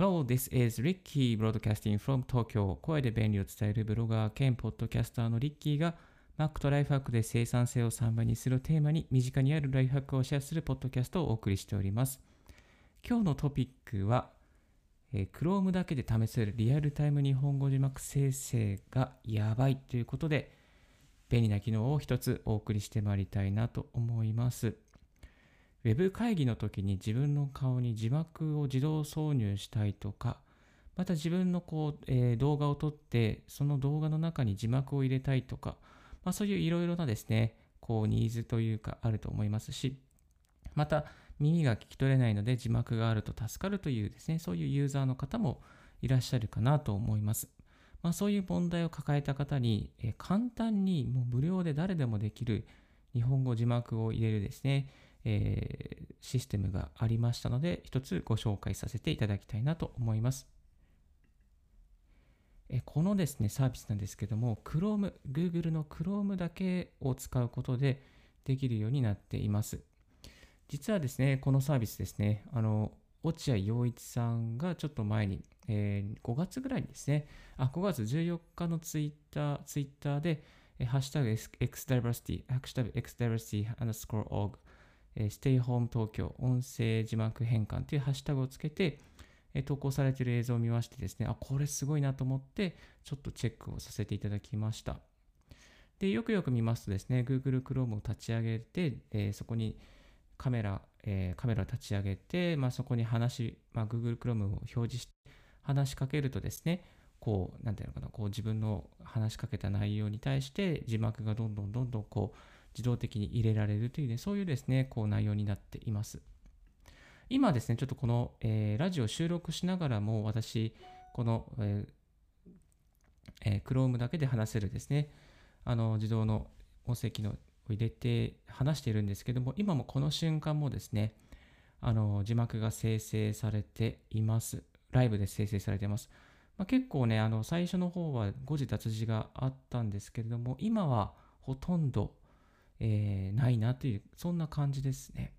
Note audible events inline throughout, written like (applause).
Hello, this is Ricky broadcasting from Tokyo 声で便利を伝えるブロガー兼ポッドキャスターのリッキーが Mac とライフハックで生産性を3倍にするテーマに身近にあるライフハックをシェアするポッドキャストをお送りしております。今日のトピックは、えー、Chrome だけで試せるリアルタイム日本語字幕生成がやばいということで便利な機能を一つお送りしてまいりたいなと思います。ウェブ会議の時に自分の顔に字幕を自動挿入したいとか、また自分のこう、えー、動画を撮って、その動画の中に字幕を入れたいとか、まあ、そういういろいろなですね、こうニーズというかあると思いますし、また耳が聞き取れないので字幕があると助かるというですね、そういうユーザーの方もいらっしゃるかなと思います。まあ、そういう問題を抱えた方に、えー、簡単にもう無料で誰でもできる日本語字幕を入れるですね、えー、システムがありましたので、一つご紹介させていただきたいなと思います。えこのですね、サービスなんですけども、Chrome、Google の Chrome だけを使うことでできるようになっています。実はですね、このサービスですね、あの、落合陽一さんがちょっと前に、えー、5月ぐらいにですね、あ、5月14日のツイッター、ツイッターで、ハッシュタグ XDiversity、ハッシュタグ XDiversity underscore org え Stay Home 東京音声字幕変換というハッシュタグをつけて、え投稿されている映像を見ましてですね、あ、これすごいなと思って、ちょっとチェックをさせていただきました。で、よくよく見ますとですね、Google Chrome を立ち上げて、えー、そこにカメラ、えー、カメラを立ち上げて、まあ、そこに話、まあ、Google Chrome を表示して話しかけるとですね、こう、なんていうのかな、こう自分の話しかけた内容に対して字幕がどんどんどんどんこう自動的に入れられるというね、そういうですね、こう内容になっています。今ですね、ちょっとこの、えー、ラジオ収録しながらも私、この、えーえー、Chrome だけで話せるですね、あの自動の音声機能を入れて話しているんですけども、今もこの瞬間もですね、あの字幕が生成されています。ライブで生成されています。まあ、結構ね、あの最初の方は誤字脱字があったんですけれども、今はほとんどえー、ないなという、そんな感じですね。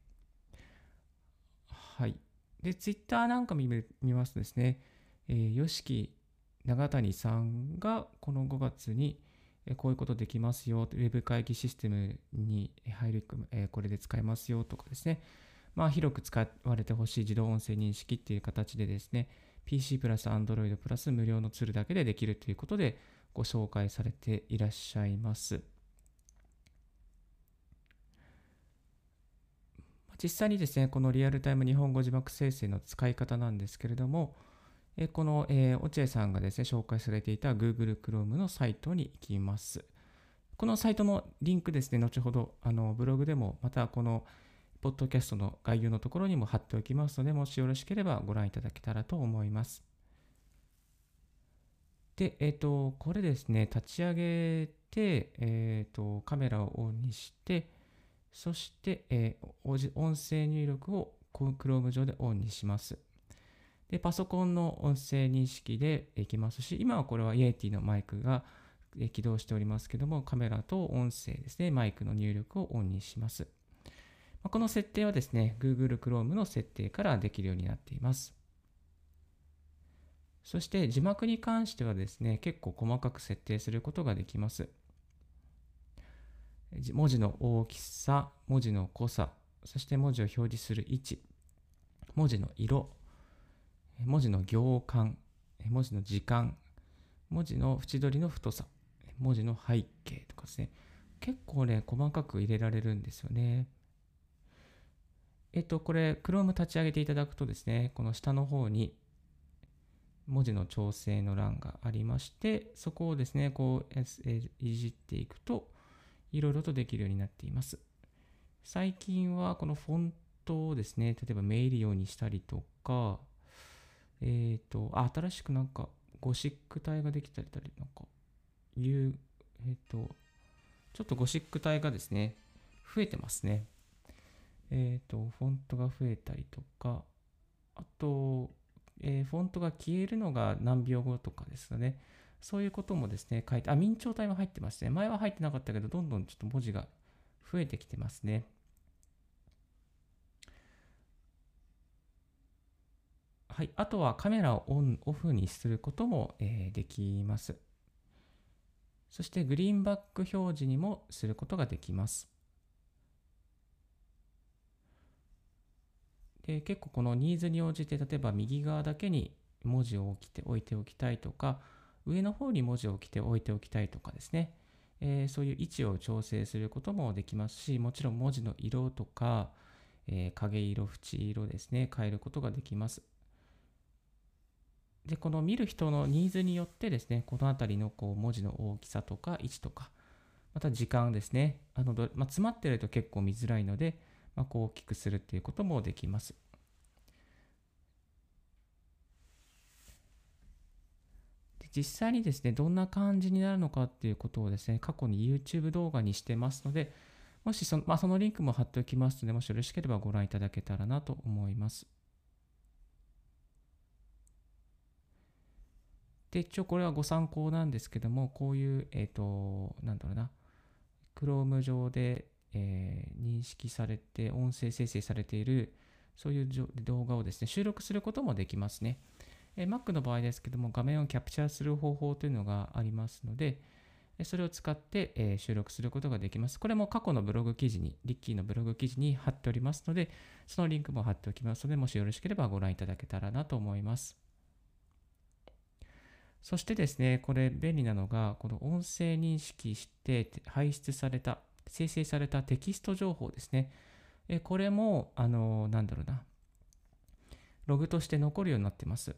はい。で、ツイッターなんか見見ますとですね、えー、吉長谷さんがこの5月に、こういうことできますよ、ウェブ会議システムに入り組む、えこれで使えますよとかですね、まあ、広く使われてほしい自動音声認識っていう形でですね、PC プラス Android プラス無料のツールだけでできるということでご紹介されていらっしゃいます。実際にですね、このリアルタイム日本語字幕生成の使い方なんですけれども、えこの、えー、落合さんがですね、紹介されていた Google Chrome のサイトに行きます。このサイトのリンクですね、後ほどあのブログでも、またこのポッドキャストの概要のところにも貼っておきますので、もしよろしければご覧いただけたらと思います。で、えっ、ー、と、これですね、立ち上げて、えっ、ー、と、カメラをオンにして、そして、えー、音声入力を Chrome 上でオンにします。で、パソコンの音声認識でいきますし、今はこれは Yeti のマイクが起動しておりますけども、カメラと音声ですね、マイクの入力をオンにします。この設定はですね、Google Chrome の設定からできるようになっています。そして字幕に関してはですね、結構細かく設定することができます。文字の大きさ、文字の濃さ、そして文字を表示する位置、文字の色、文字の行間、文字の時間、文字の縁取りの太さ、文字の背景とかですね。結構ね、細かく入れられるんですよね。えっと、これ、Chrome 立ち上げていただくとですね、この下の方に文字の調整の欄がありまして、そこをですね、こう、いじっていくと、いろいろとできるようになっています。最近はこのフォントをですね、例えば見えるようにしたりとか、えっ、ー、と、新しくなんかゴシック体ができたり、なんか、いう、えっ、ー、と、ちょっとゴシック体がですね、増えてますね。えっ、ー、と、フォントが増えたりとか、あと、えー、フォントが消えるのが何秒後とかですよね。そういうこともですね、書いて、あ、明朝体は入ってますね。前は入ってなかったけど、どんどんちょっと文字が増えてきてますね。はい、あとはカメラをオン、オフにすることも、えー、できます。そしてグリーンバック表示にもすることができます。で結構このニーズに応じて例えば右側だけに文字を置いて置いておきたいとか上の方に文字を置いて置いておきたいとかですね、えー、そういう位置を調整することもできますしもちろん文字の色とか、えー、影色縁色ですね変えることができます。でこの見る人のニーズによってですねこの辺りのこう文字の大きさとか位置とかまた時間ですね。あの、まあ、詰まってると結構見づらいのでまあ、こう大きくするっていうこともできます。実際にですね、どんな感じになるのかっていうことをですね、過去に YouTube 動画にしてますので、もしその,、まあ、そのリンクも貼っておきますので、もしよろしければご覧いただけたらなと思います。で、一応これはご参考なんですけども、こういう、えっ、ー、と、なんだろうな、Chrome 上でえー、認識されて、音声生成されている、そういう動画をですね、収録することもできますね。え、Mac の場合ですけども、画面をキャプチャーする方法というのがありますので、それを使って、収録することができます。これも過去のブログ記事に、リッキーのブログ記事に貼っておりますので、そのリンクも貼っておきますので、もしよろしければご覧いただけたらなと思います。そしてですね、これ便利なのが、この音声認識して排出された生成されたテキスト情報ですね。これも、あの、なんだろうな、ログとして残るようになってます。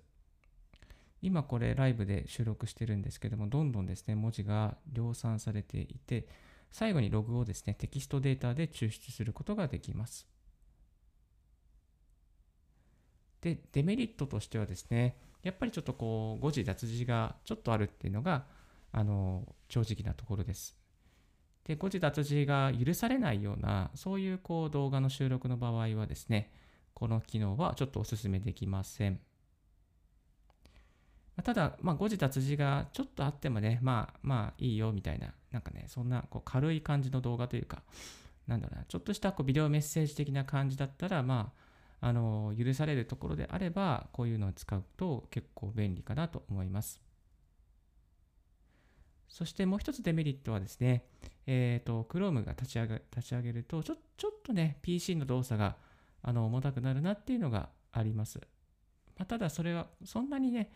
今これライブで収録してるんですけども、どんどんですね、文字が量産されていて、最後にログをですね、テキストデータで抽出することができます。で、デメリットとしてはですね、やっぱりちょっとこう、誤字脱字がちょっとあるっていうのが、あの、正直なところです。で誤字脱字が許されないようなそういうこう動画の収録の場合はですねこの機能はちょっとお勧めできませんただ、まあ、誤字脱字がちょっとあってもねまあまあいいよみたいななんかねそんなこう軽い感じの動画というかなんだろうなちょっとしたこうビデオメッセージ的な感じだったらまああの許されるところであればこういうのを使うと結構便利かなと思いますそしてもう一つデメリットはですね、えっ、ー、と、Chrome が立ち上げ立ち上げるとちょ、ちょっとね、PC の動作があの重たくなるなっていうのがあります。まあ、ただ、それはそんなにね、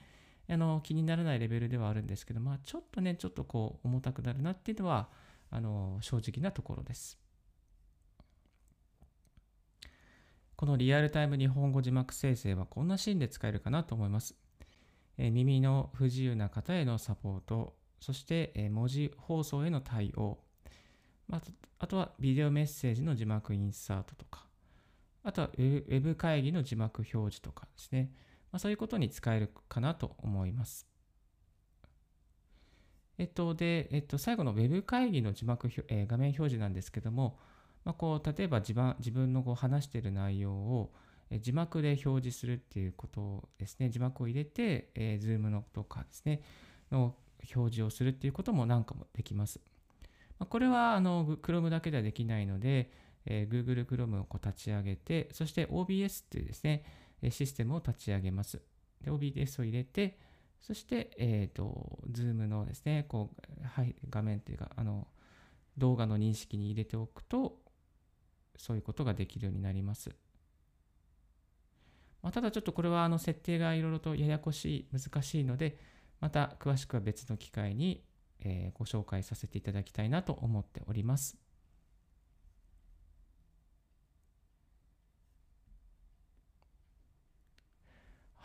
あの気にならないレベルではあるんですけど、まあ、ちょっとね、ちょっとこう重たくなるなっていうのは、あの正直なところです。このリアルタイム日本語字幕生成はこんなシーンで使えるかなと思います。え耳の不自由な方へのサポート、そして、え文字放送への対応、まあ、あとはビデオメッセージの字幕インサートとか、あとはウェブ会議の字幕表示とかですね、まあ、そういうことに使えるかなと思います。えっと、で、えっと、最後のウェブ会議の字幕、えー、画面表示なんですけども、まあ、こう例えば自分自分のこう話している内容を字幕で表示するっていうことですね、字幕を入れて、えー、Zoom のとかですね、の表示をするっていうこともなんかもできます。まこれはあの Chrome だけではできないので、えー、Google Chrome をこう立ち上げて、そして OBS っていうですね、システムを立ち上げます。で OBS を入れて、そして、えっ、ー、と、Zoom のですね、こう、はい、画面というか、あの、動画の認識に入れておくと、そういうことができるようになります。まあ、ただちょっとこれはあの設定がいろいろとややこしい、難しいので、また詳しくは別の機会に、えー、ご紹介させていただきたいなと思っております。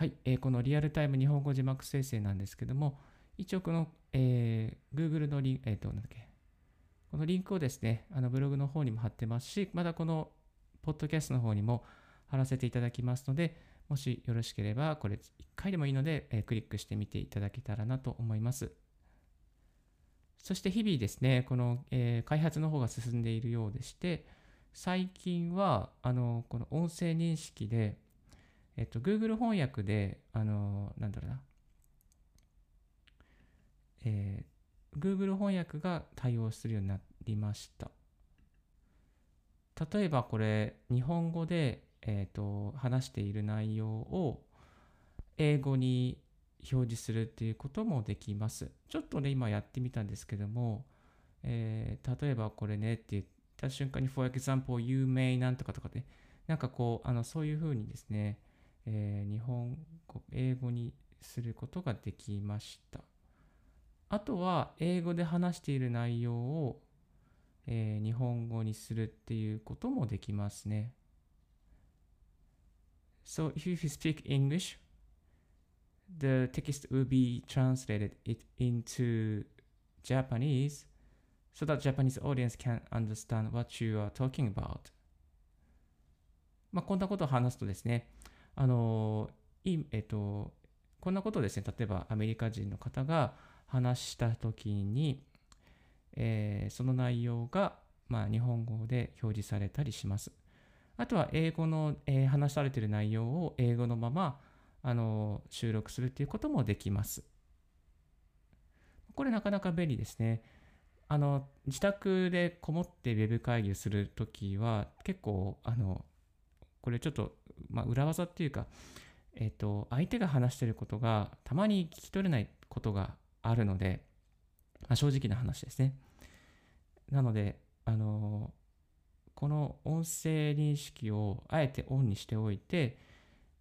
はい、えー、このリアルタイム日本語字幕生成なんですけども、一応この、えー、Google のリンク、えっ、ー、と、なんだっけ、このリンクをですね、あのブログの方にも貼ってますし、またこのポッドキャストの方にも貼らせていただきますので、もしよろしければ、これ1回でもいいので、えクリックしてみていただけたらなと思います。そして日々ですね、この、えー、開発の方が進んでいるようでして、最近は、あの、この音声認識で、えっと、Google 翻訳で、あの、なんだろうな、えー、Google 翻訳が対応するようになりました。例えばこれ、日本語でえーと、話している内容を、英語に表示するっていうこともできます。ちょっとね、今やってみたんですけども、えー、例えばこれねって言った瞬間に、for example, you may なんとかとかで、なんかこう、あのそういうふうにですね、えー、日本語、英語にすることができました。あとは、英語で話している内容を、えー、日本語にするっていうこともできますね。So, if you speak English, the text will be translated it into Japanese so that Japanese audience can understand what you are talking about. まあ、こんなことを話すとですね、あの、いえっと、こんなことですね、例えばアメリカ人の方が話したときに、えー、その内容が、まあ、日本語で表示されたりします。あとは英語の、えー、話されている内容を英語のままあの収録するっていうこともできます。これなかなか便利ですね。あの自宅でこもってウェブ会議をするときは結構あのこれちょっと、まあ、裏技っていうか、えっ、と相手が話してることがたまに聞き取れないことがあるので、まあ、正直な話ですね。なので、あのこの音声認識をあえてオンにしておいて、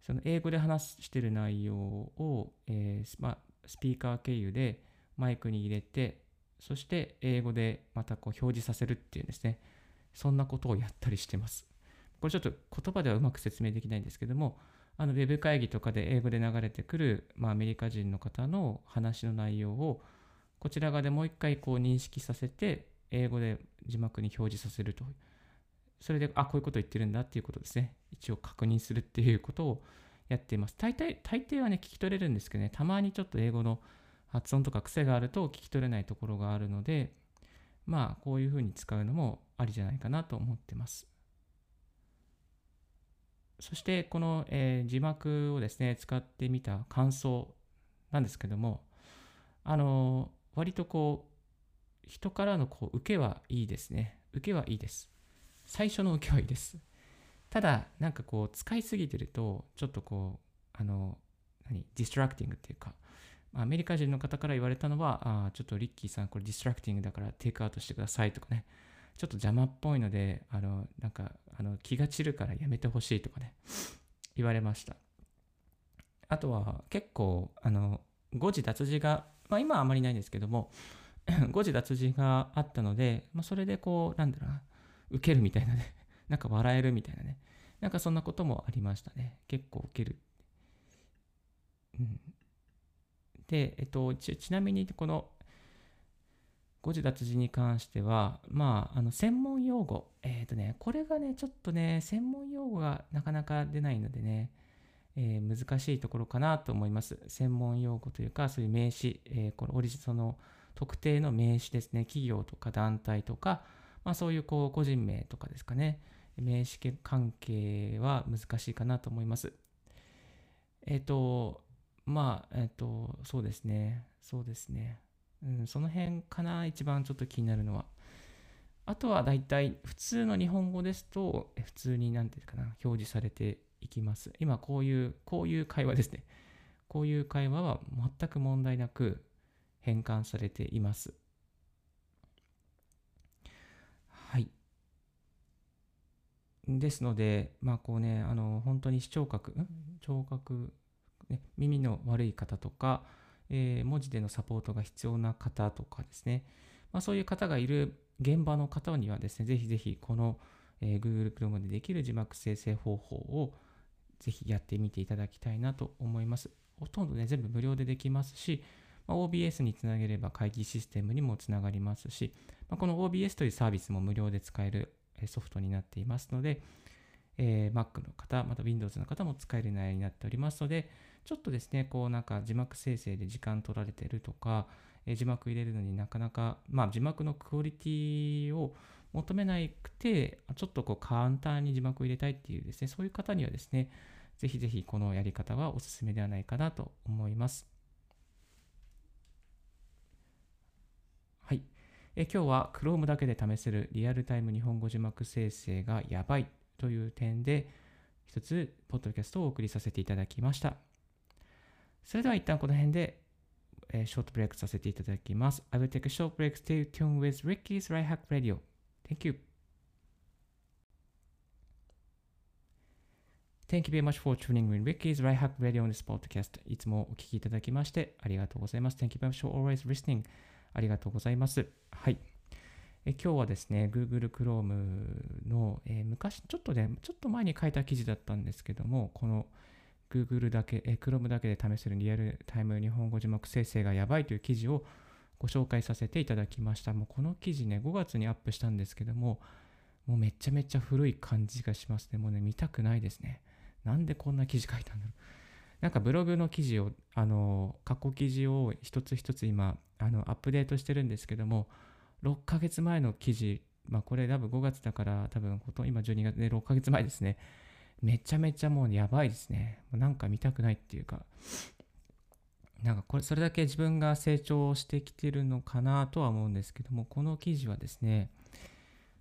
その英語で話してる内容を、えー、まあ、スピーカー経由でマイクに入れて、そして英語でまたこう表示させるっていうんですね、そんなことをやったりしてます。これちょっと言葉ではうまく説明できないんですけども、あのウェブ会議とかで英語で流れてくる、まあ、アメリカ人の方の話の内容をこちら側でもう一回こう認識させて英語で字幕に表示させると。それであこういうこと言ってるんだっていうことですね。一応確認するっていうことをやっています。大体大抵はね聞き取れるんですけどね。たまにちょっと英語の発音とか癖があると聞き取れないところがあるのでまあこういうふうに使うのもありじゃないかなと思ってます。そしてこの、えー、字幕をですね、使ってみた感想なんですけども、あのー、割とこう、人からのこう受けはいいですね。受けはいいです。最初の受けはいいです。ただ、なんかこう、使いすぎてると、ちょっとこう、あの、何、ディストラクティングっていうか、アメリカ人の方から言われたのは、あちょっとリッキーさん、これ distracting だから take out してくださいとかね、ちょっと邪魔っぽいので、あの、なんか、あの気が散るからやめてほしいとかね、言われました。あとは、結構、あの、誤字脱字が、まあ今はあまりないんですけども、(clears throat) 誤字脱字があったので、まあそれでこう、なんだろうな、受けるみたいなね、(laughs) なんか笑えるみたいなね、なんかそんなこともありましたね。結構受ける。うん、で、えっと、ちちなみにこの誤字脱字に関しては、まあ、あの専門用語、えっ、ー、とね、これがね、ちょっとね、専門用語がなかなか出ないのでね、えー、難しいところかなと思います。専門用語というか、そういう名詞、えー、このオリジその特定の名詞ですね、企業とか団体とか、まあ、そういうこう個人名とかですかね、名詞関係は難しいかなと思います。えっ、ー、と、まあ、えっ、と、そうですね、そうですね。うん、その辺かな、一番ちょっと気になるのは。あとは大体普通の日本語ですと、普通に何て言うかな、表示されていきます。今こういう、こういう会話ですね。こういう会話は全く問題なく変換されています。はい。ですので、まあこうね、あの、本当に視聴覚、聴覚、ね、耳の悪い方とか、えー、文字でのサポートが必要な方とかですね、まあ、そういう方がいる現場の方にはですね、ぜひぜひこの、えー、Google Chrome でできる字幕生成方法をぜひやってみていただきたいなと思います。ほとんどね、全部無料でできますし、まあ、OBS につなげれば会議システムにもつながりますし、まあ、この OBS というサービスも無料で使えるソフトになっていますので、えー、Mac の方、また Windows の方も使える内容になっておりますので、ちょっとですね、こうなんか字幕生成で時間取られてるとか、え、字幕入れるのになかなか、まあ字幕のクオリティを求めなくて、ちょっとこう簡単に字幕を入れたいっていうですね、そういう方にはですね、ぜひぜひこのやり方はおすすめではないかなと思います。はい。え今日は Chrome だけで試せるリアルタイム日本語字幕生成がやばいという点で、一つ、ポッドキャストをお送りさせていただきました。それでは一旦この辺で、えー、ショートブレイクさせていただきます。I will take a short break. Stay tuned with Ricky's Right Hack Radio. Thank you. Thank you very much for tuning in Ricky's Right Hack Radio on this podcast. いつもお聞きいただきましてありがとうございます。Thank you very much for always listening. ありがとうございます。はい。え今日はですね、Google Chrome の、えー、昔、ちょっとね、ちょっと前に書いた記事だったんですけども、この Google だけ、Chrome だけで試せるリアルタイム日本語字幕生成がやばいという記事をご紹介させていただきました。もうこの記事ね、5月にアップしたんですけども、もうめちゃめちゃ古い感じがしますね。もうね、見たくないですね。なんでこんな記事書いたんだろう。なんかブログの記事を、あの、過去記事を一つ一つ今、あの、アップデートしてるんですけども、6ヶ月前の記事、まあこれ多分5月だから多分今12月で6ヶ月前ですね。めちゃめちゃもうやばいですね。なんか見たくないっていうか、なんかこれ、それだけ自分が成長してきてるのかなとは思うんですけども、この記事はですね、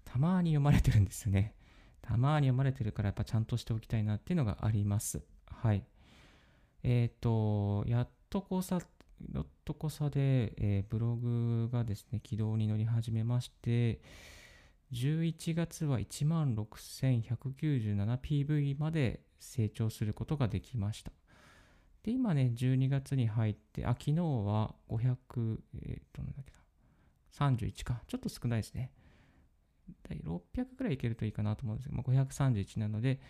たまに読まれてるんですよね。たまに読まれてるからやっぱちゃんとしておきたいなっていうのがあります。はい。えっ、ー、と、やっとこさ、やっとこさで、えー、ブログがですね、軌道に乗り始めまして、11月は 16,197PV まで成長することができました。で、今ね、12月に入って、あ、昨日は500、えっ、と、なんだっけな、31か。ちょっと少ないですね。600くらいいけるといいかなと思うんですけど、まあ、531なので、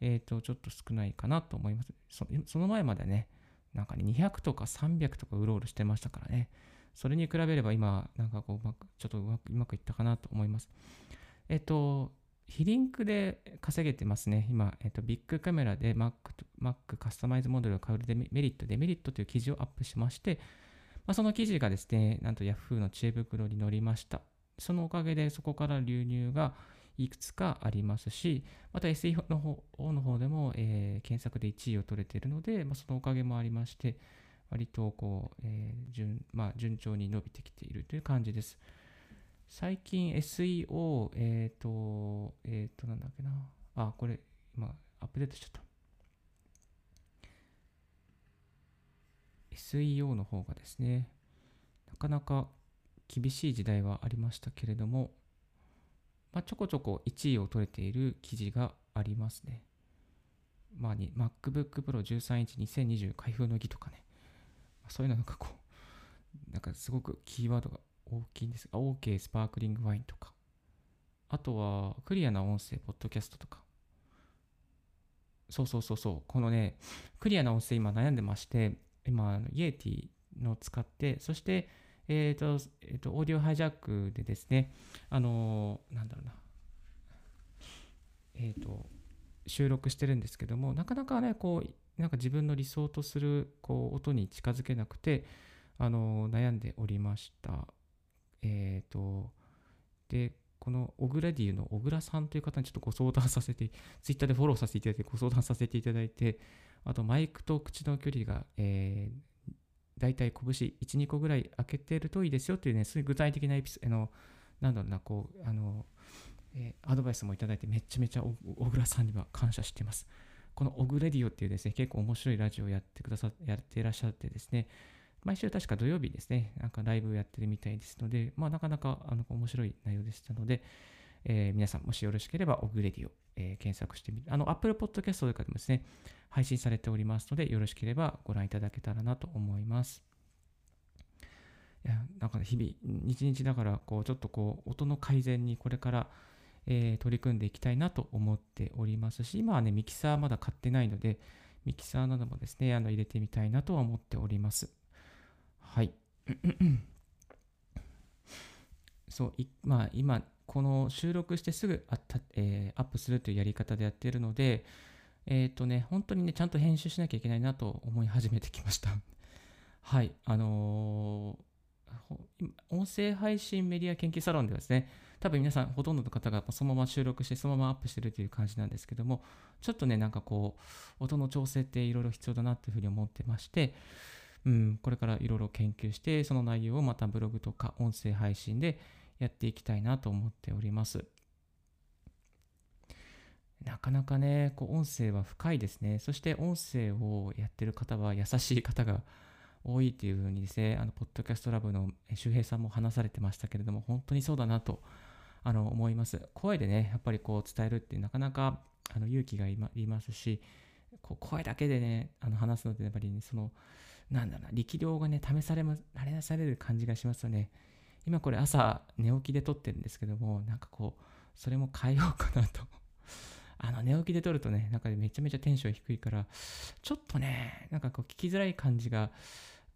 えっ、ー、と、ちょっと少ないかなと思いますそ。その前までね、なんかね、200とか300とかうろうろしてましたからね。それに比べれば今、なんかこう、ちょっとうまくうまくいったかなと思います。えっと、非リンクで稼げてますね。今、えっと、ビッグカメラで Mac, Mac カスタマイズモデルを買うデメリット、デメリットという記事をアップしまして、まあ、その記事がですね、なんと Yahoo の知恵袋に載りました。そのおかげでそこから流入がいくつかありますし、また SEO の方の方でも、えー、検索で1位を取れているので、まあ、そのおかげもありまして、割とこう、えー順まあ、順調に伸びてきているという感じです。最近 SEO、えっ、ー、と、えっ、ー、と、なんだっけな。あ、これ、今、アップデートしちゃった。SEO の方がですね、なかなか厳しい時代はありましたけれども、まあ、ちょこちょこ1位を取れている記事がありますね。まあ、MacBook Pro 13インチ2020開封の儀とかね、そういうのなんかこう、なんかすごくキーワードが大きいんです。が、OK スパークリングワインとか、あとはクリアな音声、ポッドキャストとか、そうそうそうそう、このね、クリアな音声今悩んでまして、今、イエティの使って、そして、えっ、と、えっ、と、オーディオハイジャックでですね、あの、なんだろうな、えっ、と、収録してるんですけども、なかなかね、こう、なんか自分の理想とするこう音に近づけなくて、あの悩んでおりました。えっ、と、で、このオグラディーの小倉さんという方にちょっとご相談させて、ツイッターでフォローさせていただいて、ご相談させていただいて、あとマイクと口の距離が、えー、大体拳1、2個ぐらい開けてるといいですよというね、そういう具体的なエピソード、なんだろうな、こう、あの、えー、アドバイスもいただいて、めちゃめちゃ小倉さんには感謝しています。このオグレディオっていうですね、結構面白いラジオをやってくださやっていらっしゃってですね、毎週確か土曜日ですね、なんかライブをやってるみたいですので、まあなかなかあの面白い内容でしたので、えー、皆さんもしよろしければオグレディオ、えー、検索してみる。あの、Apple Podcast とかでもですね、配信されておりますので、よろしければご覧いただけたらなと思います。いや、なんか日々、日々だから、こう、ちょっとこう、音の改善にこれから、えー、取り組んでいきたいなと思っておりますし、今はね、ミキサーまだ買ってないので、ミキサーなどもですね、あの入れてみたいなとは思っております。はい。(clears throat) そう、まあ、今、この収録してすぐあった、えー、アップするというやり方でやっているので、えっ、ー、とね、本当にね、ちゃんと編集しなきゃいけないなと思い始めてきました。(laughs) はい。あのー、音声配信メディア研究サロンではですね、多分皆さん、ほとんどの方がそのまま収録して、そのままアップしてるという感じなんですけども、ちょっとね、なんかこう、音の調整っていろいろ必要だなというふうに思ってまして、うん、これからいろいろ研究して、その内容をまたブログとか音声配信でやっていきたいなと思っております。なかなかね、こう音声は深いですね。そして音声をやってる方は優しい方が多いというふうにですね、あの、ポッドキャストラブの周平さんも話されてましたけれども、本当にそうだなとあの思います。声でね、やっぱりこう伝えるってなかなかあの勇気がいますし、こう声だけでね、あの話すのってやっぱり、ね、その、なんだろうな、力量がね、試されま、慣れなされる感じがしますよね。今これ朝寝起きで撮ってるんですけども、なんかこう、それも変えようかなと (laughs) あの、寝起きで撮るとね、なんかめちゃめちゃテンション低いから、ちょっとね、なんかこう聞きづらい感じが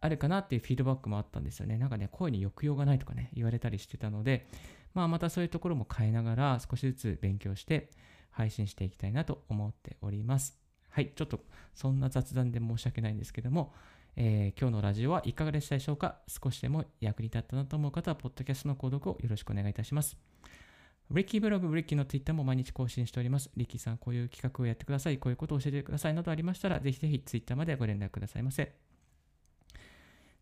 あるかなっていうフィードバックもあったんですよね。なんかね、声に抑揚がないとかね、言われたりしてたので、まあまたそういうところも変えながら少しずつ勉強して配信していきたいなと思っております。はい、ちょっとそんな雑談で申し訳ないんですけども、えー、今日のラジオはいかがでしたでしょうか？少しでも役に立ったなと思う方は、ポッドキャストの購読をよろしくお願いいたします。リッキーブログ、リッキーのツイッターも毎日更新しております。リッキーさん、こういう企画をやってください。こういうことを教えてくださいなどありましたら、ぜひぜひツイッターまでご連絡くださいませ。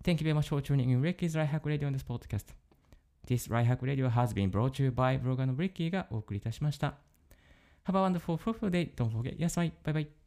Thank you very much for tuning in Ricky's Right Hack Radio on this podcast. This Right Hack Radio has been brought to you by ブロガーのリッキーがお送りいたしました。Have a wonderful, fruitful day. Don't forget, yes, bye. Bye bye.